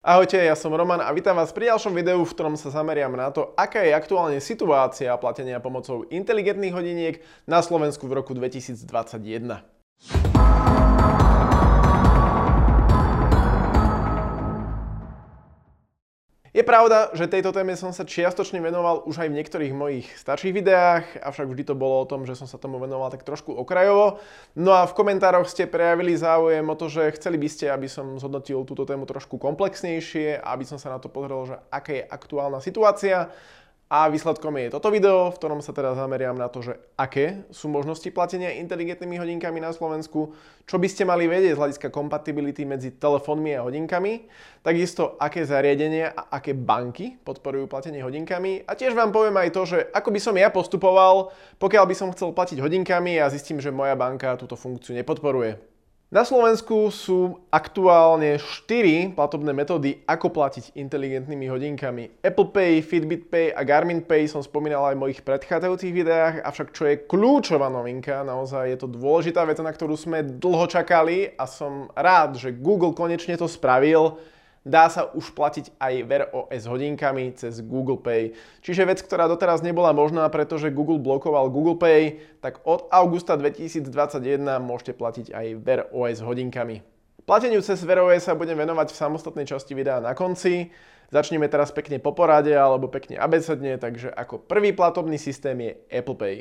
Ahojte, ja som Roman a vítam vás pri ďalšom videu, v ktorom sa zameriam na to, aká je aktuálne situácia platenia pomocou inteligentných hodiniek na Slovensku v roku 2021. Je pravda, že tejto téme som sa čiastočne venoval už aj v niektorých mojich starších videách, avšak vždy to bolo o tom, že som sa tomu venoval tak trošku okrajovo. No a v komentároch ste prejavili záujem o to, že chceli by ste, aby som zhodnotil túto tému trošku komplexnejšie, aby som sa na to pozrel, že aká je aktuálna situácia. A výsledkom je toto video, v ktorom sa teda zameriam na to, že aké sú možnosti platenia inteligentnými hodinkami na Slovensku, čo by ste mali vedieť z hľadiska kompatibility medzi telefónmi a hodinkami, takisto aké zariadenia a aké banky podporujú platenie hodinkami a tiež vám poviem aj to, že ako by som ja postupoval, pokiaľ by som chcel platiť hodinkami a zistím, že moja banka túto funkciu nepodporuje. Na Slovensku sú aktuálne 4 platobné metódy, ako platiť inteligentnými hodinkami. Apple Pay, Fitbit Pay a Garmin Pay som spomínal aj v mojich predchádzajúcich videách, avšak čo je kľúčová novinka, naozaj je to dôležitá vec, na ktorú sme dlho čakali a som rád, že Google konečne to spravil Dá sa už platiť aj Wear OS hodinkami cez Google Pay. Čiže vec, ktorá doteraz nebola možná, pretože Google blokoval Google Pay, tak od augusta 2021 môžete platiť aj Wear OS hodinkami. Plateniu cez Wear OS sa budem venovať v samostatnej časti videa na konci. Začneme teraz pekne po porade alebo pekne abecedne, takže ako prvý platobný systém je Apple Pay.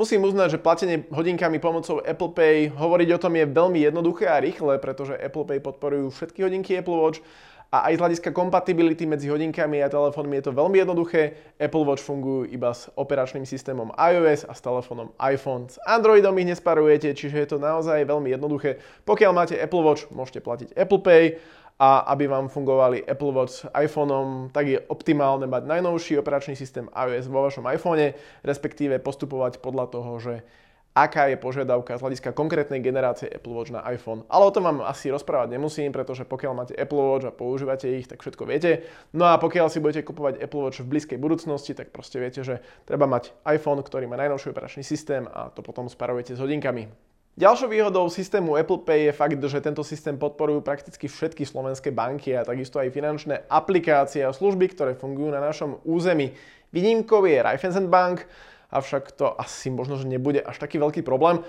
Musím uznať, že platenie hodinkami pomocou Apple Pay, hovoriť o tom je veľmi jednoduché a rýchle, pretože Apple Pay podporujú všetky hodinky Apple Watch a aj z hľadiska kompatibility medzi hodinkami a telefónmi je to veľmi jednoduché. Apple Watch fungujú iba s operačným systémom iOS a s telefónom iPhone. S Androidom ich nesparujete, čiže je to naozaj veľmi jednoduché. Pokiaľ máte Apple Watch, môžete platiť Apple Pay a aby vám fungovali Apple Watch s iPhoneom, tak je optimálne mať najnovší operačný systém iOS vo vašom iPhone, respektíve postupovať podľa toho, že aká je požiadavka z hľadiska konkrétnej generácie Apple Watch na iPhone. Ale o tom vám asi rozprávať nemusím, pretože pokiaľ máte Apple Watch a používate ich, tak všetko viete. No a pokiaľ si budete kupovať Apple Watch v blízkej budúcnosti, tak proste viete, že treba mať iPhone, ktorý má najnovší operačný systém a to potom sparujete s hodinkami. Ďalšou výhodou systému Apple Pay je fakt, že tento systém podporujú prakticky všetky slovenské banky a takisto aj finančné aplikácie a služby, ktoré fungujú na našom území. Výnimkou je Raiffeisen Bank, avšak to asi možno, že nebude až taký veľký problém.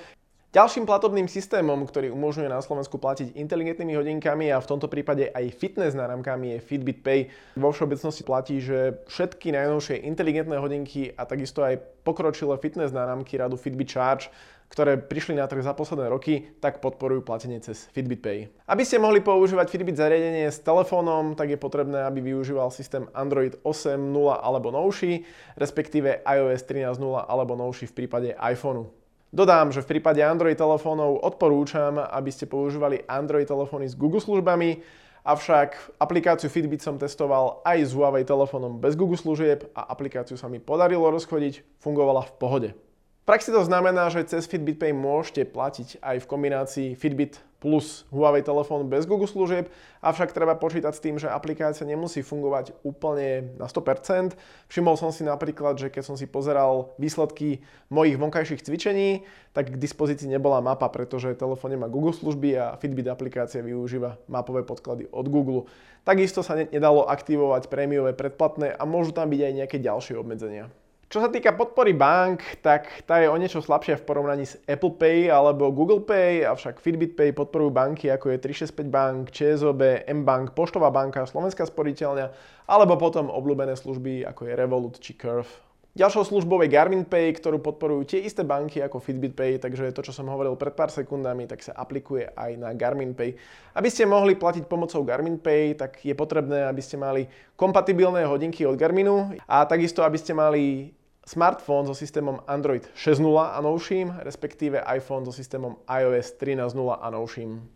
Ďalším platobným systémom, ktorý umožňuje na Slovensku platiť inteligentnými hodinkami a v tomto prípade aj fitness náramkami je Fitbit Pay. Vo všeobecnosti platí, že všetky najnovšie inteligentné hodinky a takisto aj pokročilé fitness náramky radu Fitbit Charge ktoré prišli na trh za posledné roky, tak podporujú platenie cez Fitbit Pay. Aby ste mohli používať Fitbit zariadenie s telefónom, tak je potrebné, aby využíval systém Android 8.0 alebo novší, respektíve iOS 13.0 alebo novší v prípade iPhoneu. Dodám, že v prípade Android telefónov odporúčam, aby ste používali Android telefóny s Google službami, avšak aplikáciu Fitbit som testoval aj s Huawei telefónom bez Google služieb a aplikáciu sa mi podarilo rozchodiť, fungovala v pohode praxi to znamená, že cez Fitbit Pay môžete platiť aj v kombinácii Fitbit plus Huawei telefón bez Google služieb, avšak treba počítať s tým, že aplikácia nemusí fungovať úplne na 100%. Všimol som si napríklad, že keď som si pozeral výsledky mojich vonkajších cvičení, tak k dispozícii nebola mapa, pretože telefón má Google služby a Fitbit aplikácia využíva mapové podklady od Google. Takisto sa nedalo aktivovať prémiové predplatné a môžu tam byť aj nejaké ďalšie obmedzenia. Čo sa týka podpory bank, tak tá je o niečo slabšia v porovnaní s Apple Pay alebo Google Pay, avšak Fitbit Pay podporujú banky ako je 365 Bank, ČSOB, M-Bank, Poštová banka, Slovenská sporiteľňa alebo potom obľúbené služby ako je Revolut či Curve. Ďalšou službou je Garmin Pay, ktorú podporujú tie isté banky ako Fitbit Pay, takže to, čo som hovoril pred pár sekundami, tak sa aplikuje aj na Garmin Pay. Aby ste mohli platiť pomocou Garmin Pay, tak je potrebné, aby ste mali kompatibilné hodinky od Garminu a takisto, aby ste mali smartfón so systémom Android 6.0 a novším, respektíve iPhone so systémom iOS 13.0 a novším.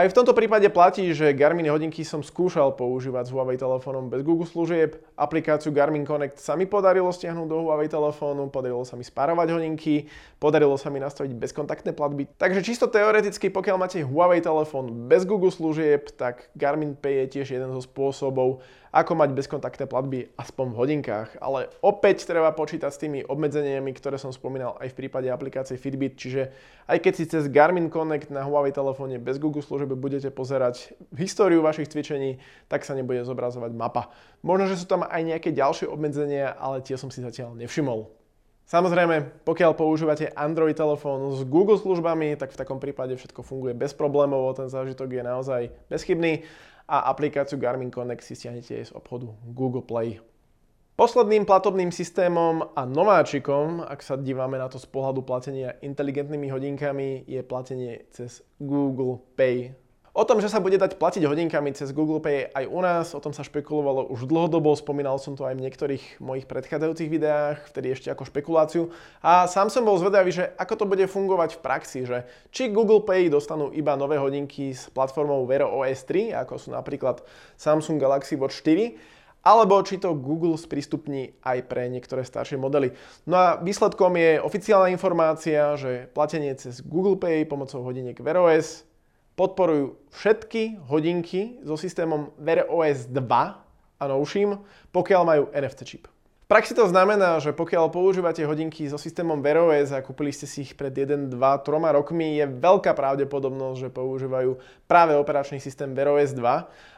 Aj v tomto prípade platí, že Garmin hodinky som skúšal používať s Huawei telefónom bez Google služieb. Aplikáciu Garmin Connect sa mi podarilo stiahnuť do Huawei telefónu, podarilo sa mi spárovať hodinky, podarilo sa mi nastaviť bezkontaktné platby. Takže čisto teoreticky, pokiaľ máte Huawei telefón bez Google služieb, tak Garmin Pay je tiež jeden zo spôsobov, ako mať bezkontaktné platby aspoň v hodinkách. Ale opäť treba počítať s tými obmedzeniami, ktoré som spomínal aj v prípade aplikácie Fitbit, čiže aj keď si cez Garmin Connect na Huawei telefóne bez Google služieb YouTube budete pozerať históriu vašich cvičení, tak sa nebude zobrazovať mapa. Možno, že sú tam aj nejaké ďalšie obmedzenia, ale tie som si zatiaľ nevšimol. Samozrejme, pokiaľ používate Android telefón s Google službami, tak v takom prípade všetko funguje bez problémov, ten zážitok je naozaj bezchybný a aplikáciu Garmin Connect si stiahnete z obchodu Google Play. Posledným platobným systémom a nováčikom, ak sa dívame na to z pohľadu platenia inteligentnými hodinkami, je platenie cez Google Pay. O tom, že sa bude dať platiť hodinkami cez Google Pay aj u nás, o tom sa špekulovalo už dlhodobo, spomínal som to aj v niektorých mojich predchádzajúcich videách, vtedy ešte ako špekuláciu. A sám som bol zvedavý, že ako to bude fungovať v praxi, že či Google Pay dostanú iba nové hodinky s platformou Wear OS 3, ako sú napríklad Samsung Galaxy Watch 4, alebo či to Google sprístupní aj pre niektoré staršie modely. No a výsledkom je oficiálna informácia, že platenie cez Google Pay pomocou hodiniek Wear OS podporujú všetky hodinky so systémom Wear OS 2 a novším, pokiaľ majú NFC čip. Praxi to znamená, že pokiaľ používate hodinky so systémom Wear OS a kúpili ste si ich pred 1, 2, 3 rokmi, je veľká pravdepodobnosť, že používajú práve operačný systém Wear OS 2.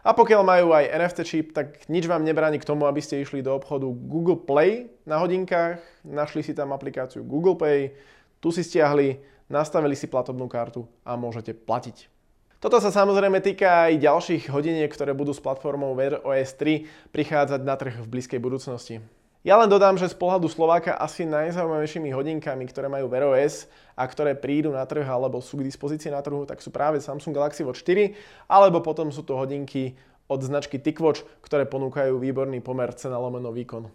A pokiaľ majú aj NFC čip, tak nič vám nebráni k tomu, aby ste išli do obchodu Google Play na hodinkách, našli si tam aplikáciu Google Pay, tu si stiahli, nastavili si platobnú kartu a môžete platiť. Toto sa samozrejme týka aj ďalších hodiniek, ktoré budú s platformou Wear OS 3 prichádzať na trh v blízkej budúcnosti. Ja len dodám, že z pohľadu Slováka asi najzaujímavejšími hodinkami, ktoré majú Wear OS a ktoré prídu na trh alebo sú k dispozícii na trhu, tak sú práve Samsung Galaxy Watch 4 alebo potom sú to hodinky od značky TicWatch, ktoré ponúkajú výborný pomer cena lomeno výkon.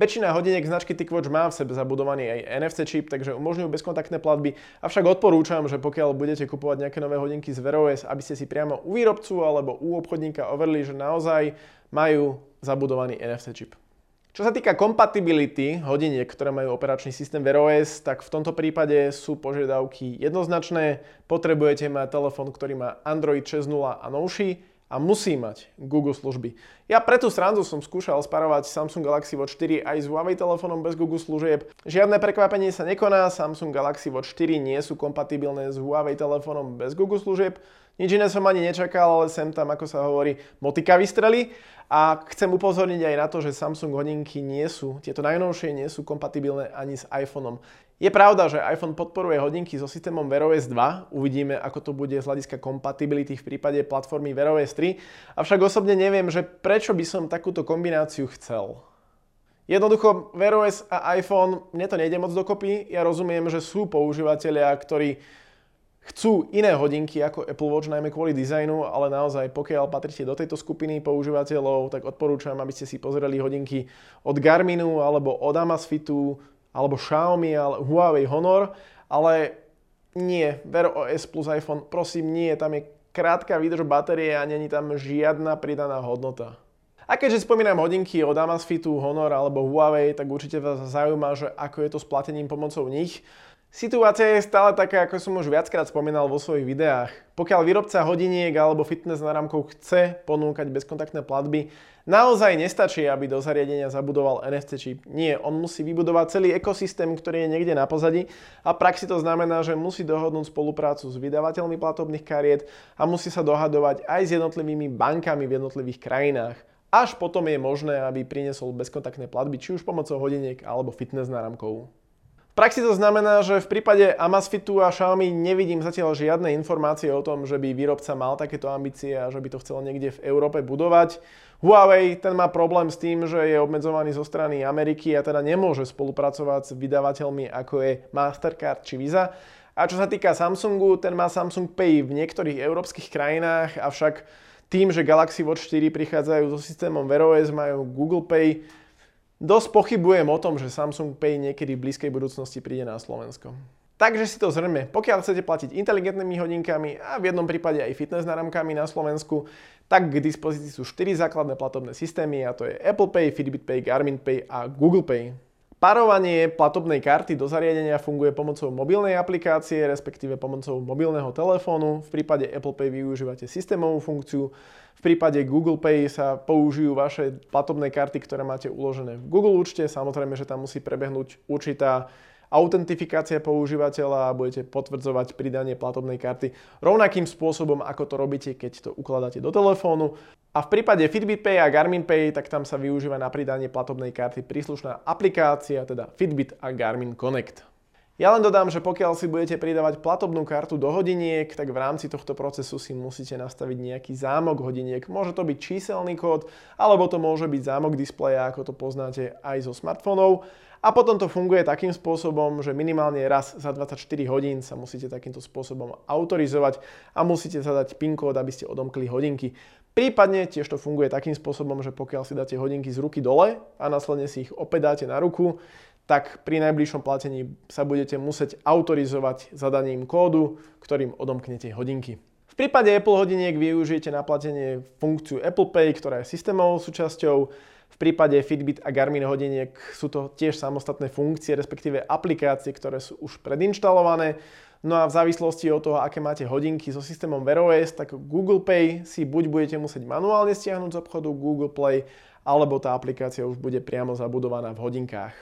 Väčšina hodiniek značky TicWatch má v sebe zabudovaný aj NFC čip, takže umožňujú bezkontaktné platby, avšak odporúčam, že pokiaľ budete kupovať nejaké nové hodinky z Wear OS, aby ste si priamo u výrobcu alebo u obchodníka overili, že naozaj majú zabudovaný NFC čip. Čo sa týka kompatibility hodiniek, ktoré majú operačný systém Wear OS, tak v tomto prípade sú požiadavky jednoznačné. Potrebujete mať telefón, ktorý má Android 6.0 a novší, a musí mať Google služby. Ja pre tú srandu som skúšal sparovať Samsung Galaxy Watch 4 aj s Huawei telefónom bez Google služieb. Žiadne prekvapenie sa nekoná, Samsung Galaxy Watch 4 nie sú kompatibilné s Huawei telefónom bez Google služieb. Nič iné som ani nečakal, ale sem tam, ako sa hovorí, motika vystreli. A chcem upozorniť aj na to, že Samsung hodinky nie sú, tieto najnovšie nie sú kompatibilné ani s iPhoneom. Je pravda, že iPhone podporuje hodinky so systémom Wear OS 2, uvidíme ako to bude z hľadiska kompatibility v prípade platformy Wear OS 3, avšak osobne neviem, že prečo by som takúto kombináciu chcel. Jednoducho Wear OS a iPhone, mne to nejde moc dokopy, ja rozumiem, že sú používateľia, ktorí chcú iné hodinky ako Apple Watch, najmä kvôli dizajnu, ale naozaj pokiaľ patríte do tejto skupiny používateľov, tak odporúčam, aby ste si pozreli hodinky od Garminu alebo od Amazfitu, alebo Xiaomi, ale Huawei Honor, ale nie, Wear OS plus iPhone, prosím nie, tam je krátka výdrž batérie a není tam žiadna pridaná hodnota. A keďže spomínam hodinky od Amazfitu, Honor alebo Huawei, tak určite vás zaujíma, že ako je to s platením pomocou nich. Situácia je stále taká, ako som už viackrát spomínal vo svojich videách. Pokiaľ výrobca hodiniek alebo fitness náramkov chce ponúkať bezkontaktné platby, naozaj nestačí, aby do zariadenia zabudoval NFC čip. Nie, on musí vybudovať celý ekosystém, ktorý je niekde na pozadí a praxi to znamená, že musí dohodnúť spoluprácu s vydavateľmi platobných kariet a musí sa dohadovať aj s jednotlivými bankami v jednotlivých krajinách. Až potom je možné, aby priniesol bezkontaktné platby, či už pomocou hodiniek alebo fitness náramkov. Praxi to znamená, že v prípade Amazfitu a Xiaomi nevidím zatiaľ žiadne informácie o tom, že by výrobca mal takéto ambície a že by to chcel niekde v Európe budovať. Huawei ten má problém s tým, že je obmedzovaný zo strany Ameriky a teda nemôže spolupracovať s vydavateľmi ako je Mastercard či Visa. A čo sa týka Samsungu, ten má Samsung Pay v niektorých európskych krajinách, avšak tým, že Galaxy Watch 4 prichádzajú so systémom Wear OS, majú Google Pay, Dosť pochybujem o tom, že Samsung Pay niekedy v blízkej budúcnosti príde na Slovensko. Takže si to zhrňme. Pokiaľ chcete platiť inteligentnými hodinkami a v jednom prípade aj fitness náramkami na Slovensku, tak k dispozícii sú 4 základné platobné systémy a to je Apple Pay, Fitbit Pay, Garmin Pay a Google Pay. Parovanie platobnej karty do zariadenia funguje pomocou mobilnej aplikácie, respektíve pomocou mobilného telefónu. V prípade Apple Pay využívate systémovú funkciu. V prípade Google Pay sa použijú vaše platobné karty, ktoré máte uložené v Google účte. Samozrejme, že tam musí prebehnúť určitá autentifikácia používateľa a budete potvrdzovať pridanie platobnej karty rovnakým spôsobom, ako to robíte, keď to ukladáte do telefónu. A v prípade Fitbit Pay a Garmin Pay, tak tam sa využíva na pridanie platobnej karty príslušná aplikácia, teda Fitbit a Garmin Connect. Ja len dodám, že pokiaľ si budete pridávať platobnú kartu do hodiniek, tak v rámci tohto procesu si musíte nastaviť nejaký zámok hodiniek. Môže to byť číselný kód, alebo to môže byť zámok displeja, ako to poznáte aj zo smartfónov. A potom to funguje takým spôsobom, že minimálne raz za 24 hodín sa musíte takýmto spôsobom autorizovať a musíte zadať PIN kód, aby ste odomkli hodinky. Prípadne tiež to funguje takým spôsobom, že pokiaľ si dáte hodinky z ruky dole a následne si ich opäť dáte na ruku, tak pri najbližšom platení sa budete musieť autorizovať zadaním kódu, ktorým odomknete hodinky. V prípade Apple hodiniek využijete na platenie funkciu Apple Pay, ktorá je systémovou súčasťou. V prípade Fitbit a Garmin hodiniek sú to tiež samostatné funkcie, respektíve aplikácie, ktoré sú už predinštalované. No a v závislosti od toho, aké máte hodinky so systémom Wear OS, tak Google Pay si buď budete musieť manuálne stiahnuť z obchodu Google Play, alebo tá aplikácia už bude priamo zabudovaná v hodinkách.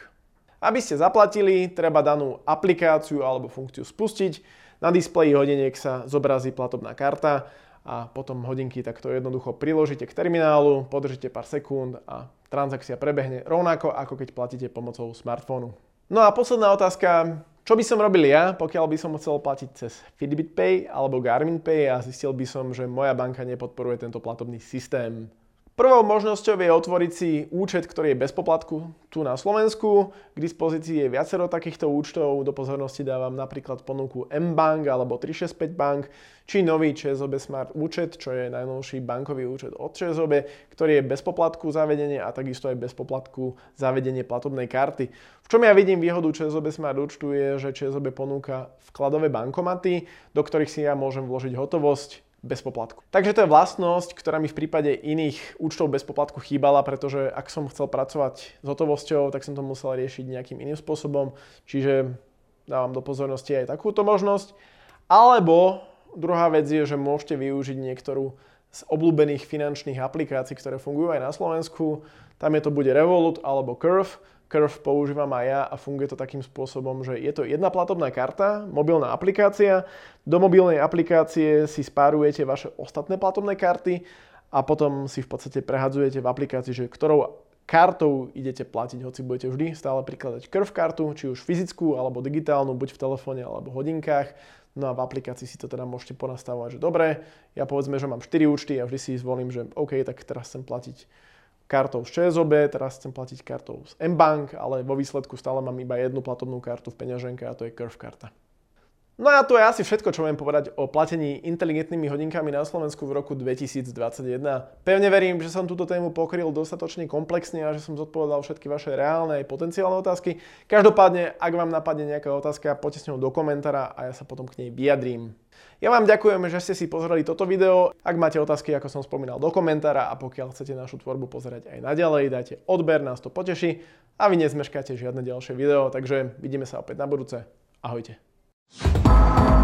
Aby ste zaplatili, treba danú aplikáciu alebo funkciu spustiť. Na displeji hodiniek sa zobrazí platobná karta a potom hodinky takto jednoducho priložíte k terminálu, podržíte pár sekúnd a transakcia prebehne rovnako ako keď platíte pomocou smartfónu. No a posledná otázka, čo by som robil ja, pokiaľ by som chcel platiť cez Fitbit Pay alebo Garmin Pay a zistil by som, že moja banka nepodporuje tento platobný systém. Prvou možnosťou je otvoriť si účet, ktorý je bez poplatku tu na Slovensku. K dispozícii je viacero takýchto účtov. Do pozornosti dávam napríklad ponuku M-Bank alebo 365 Bank, či nový ČSOB Smart účet, čo je najnovší bankový účet od ČSOB, ktorý je bez poplatku zavedenie a takisto aj bez poplatku zavedenie platobnej karty. V čom ja vidím výhodu ČSOB Smart účtu je, že ČSOB ponúka vkladové bankomaty, do ktorých si ja môžem vložiť hotovosť bez poplatku. Takže to je vlastnosť, ktorá mi v prípade iných účtov bez poplatku chýbala, pretože ak som chcel pracovať s hotovosťou, tak som to musel riešiť nejakým iným spôsobom, čiže dávam do pozornosti aj takúto možnosť. Alebo druhá vec je, že môžete využiť niektorú z obľúbených finančných aplikácií, ktoré fungujú aj na Slovensku. Tam je to bude Revolut alebo Curve. Curve používam aj ja a funguje to takým spôsobom, že je to jedna platobná karta, mobilná aplikácia. Do mobilnej aplikácie si spárujete vaše ostatné platobné karty a potom si v podstate prehadzujete v aplikácii, že ktorou kartou idete platiť, hoci budete vždy stále prikladať Curve kartu, či už fyzickú alebo digitálnu, buď v telefóne alebo hodinkách. No a v aplikácii si to teda môžete ponastavovať, že dobre, ja povedzme, že mám 4 účty a vždy si zvolím, že OK, tak teraz chcem platiť kartou z ČSOB, teraz chcem platiť kartou z mBank, ale vo výsledku stále mám iba jednu platobnú kartu v peňaženke a to je Curve karta. No a to je asi všetko, čo viem povedať o platení inteligentnými hodinkami na Slovensku v roku 2021. Pevne verím, že som túto tému pokryl dostatočne komplexne a že som zodpovedal všetky vaše reálne aj potenciálne otázky. Každopádne, ak vám napadne nejaká otázka, poďte s ňou do komentára a ja sa potom k nej vyjadrím. Ja vám ďakujem, že ste si pozreli toto video. Ak máte otázky, ako som spomínal, do komentára a pokiaľ chcete našu tvorbu pozerať aj naďalej, dajte odber, nás to poteší a vy nezmeškáte žiadne ďalšie video, takže vidíme sa opäť na budúce. Ahojte. thank you.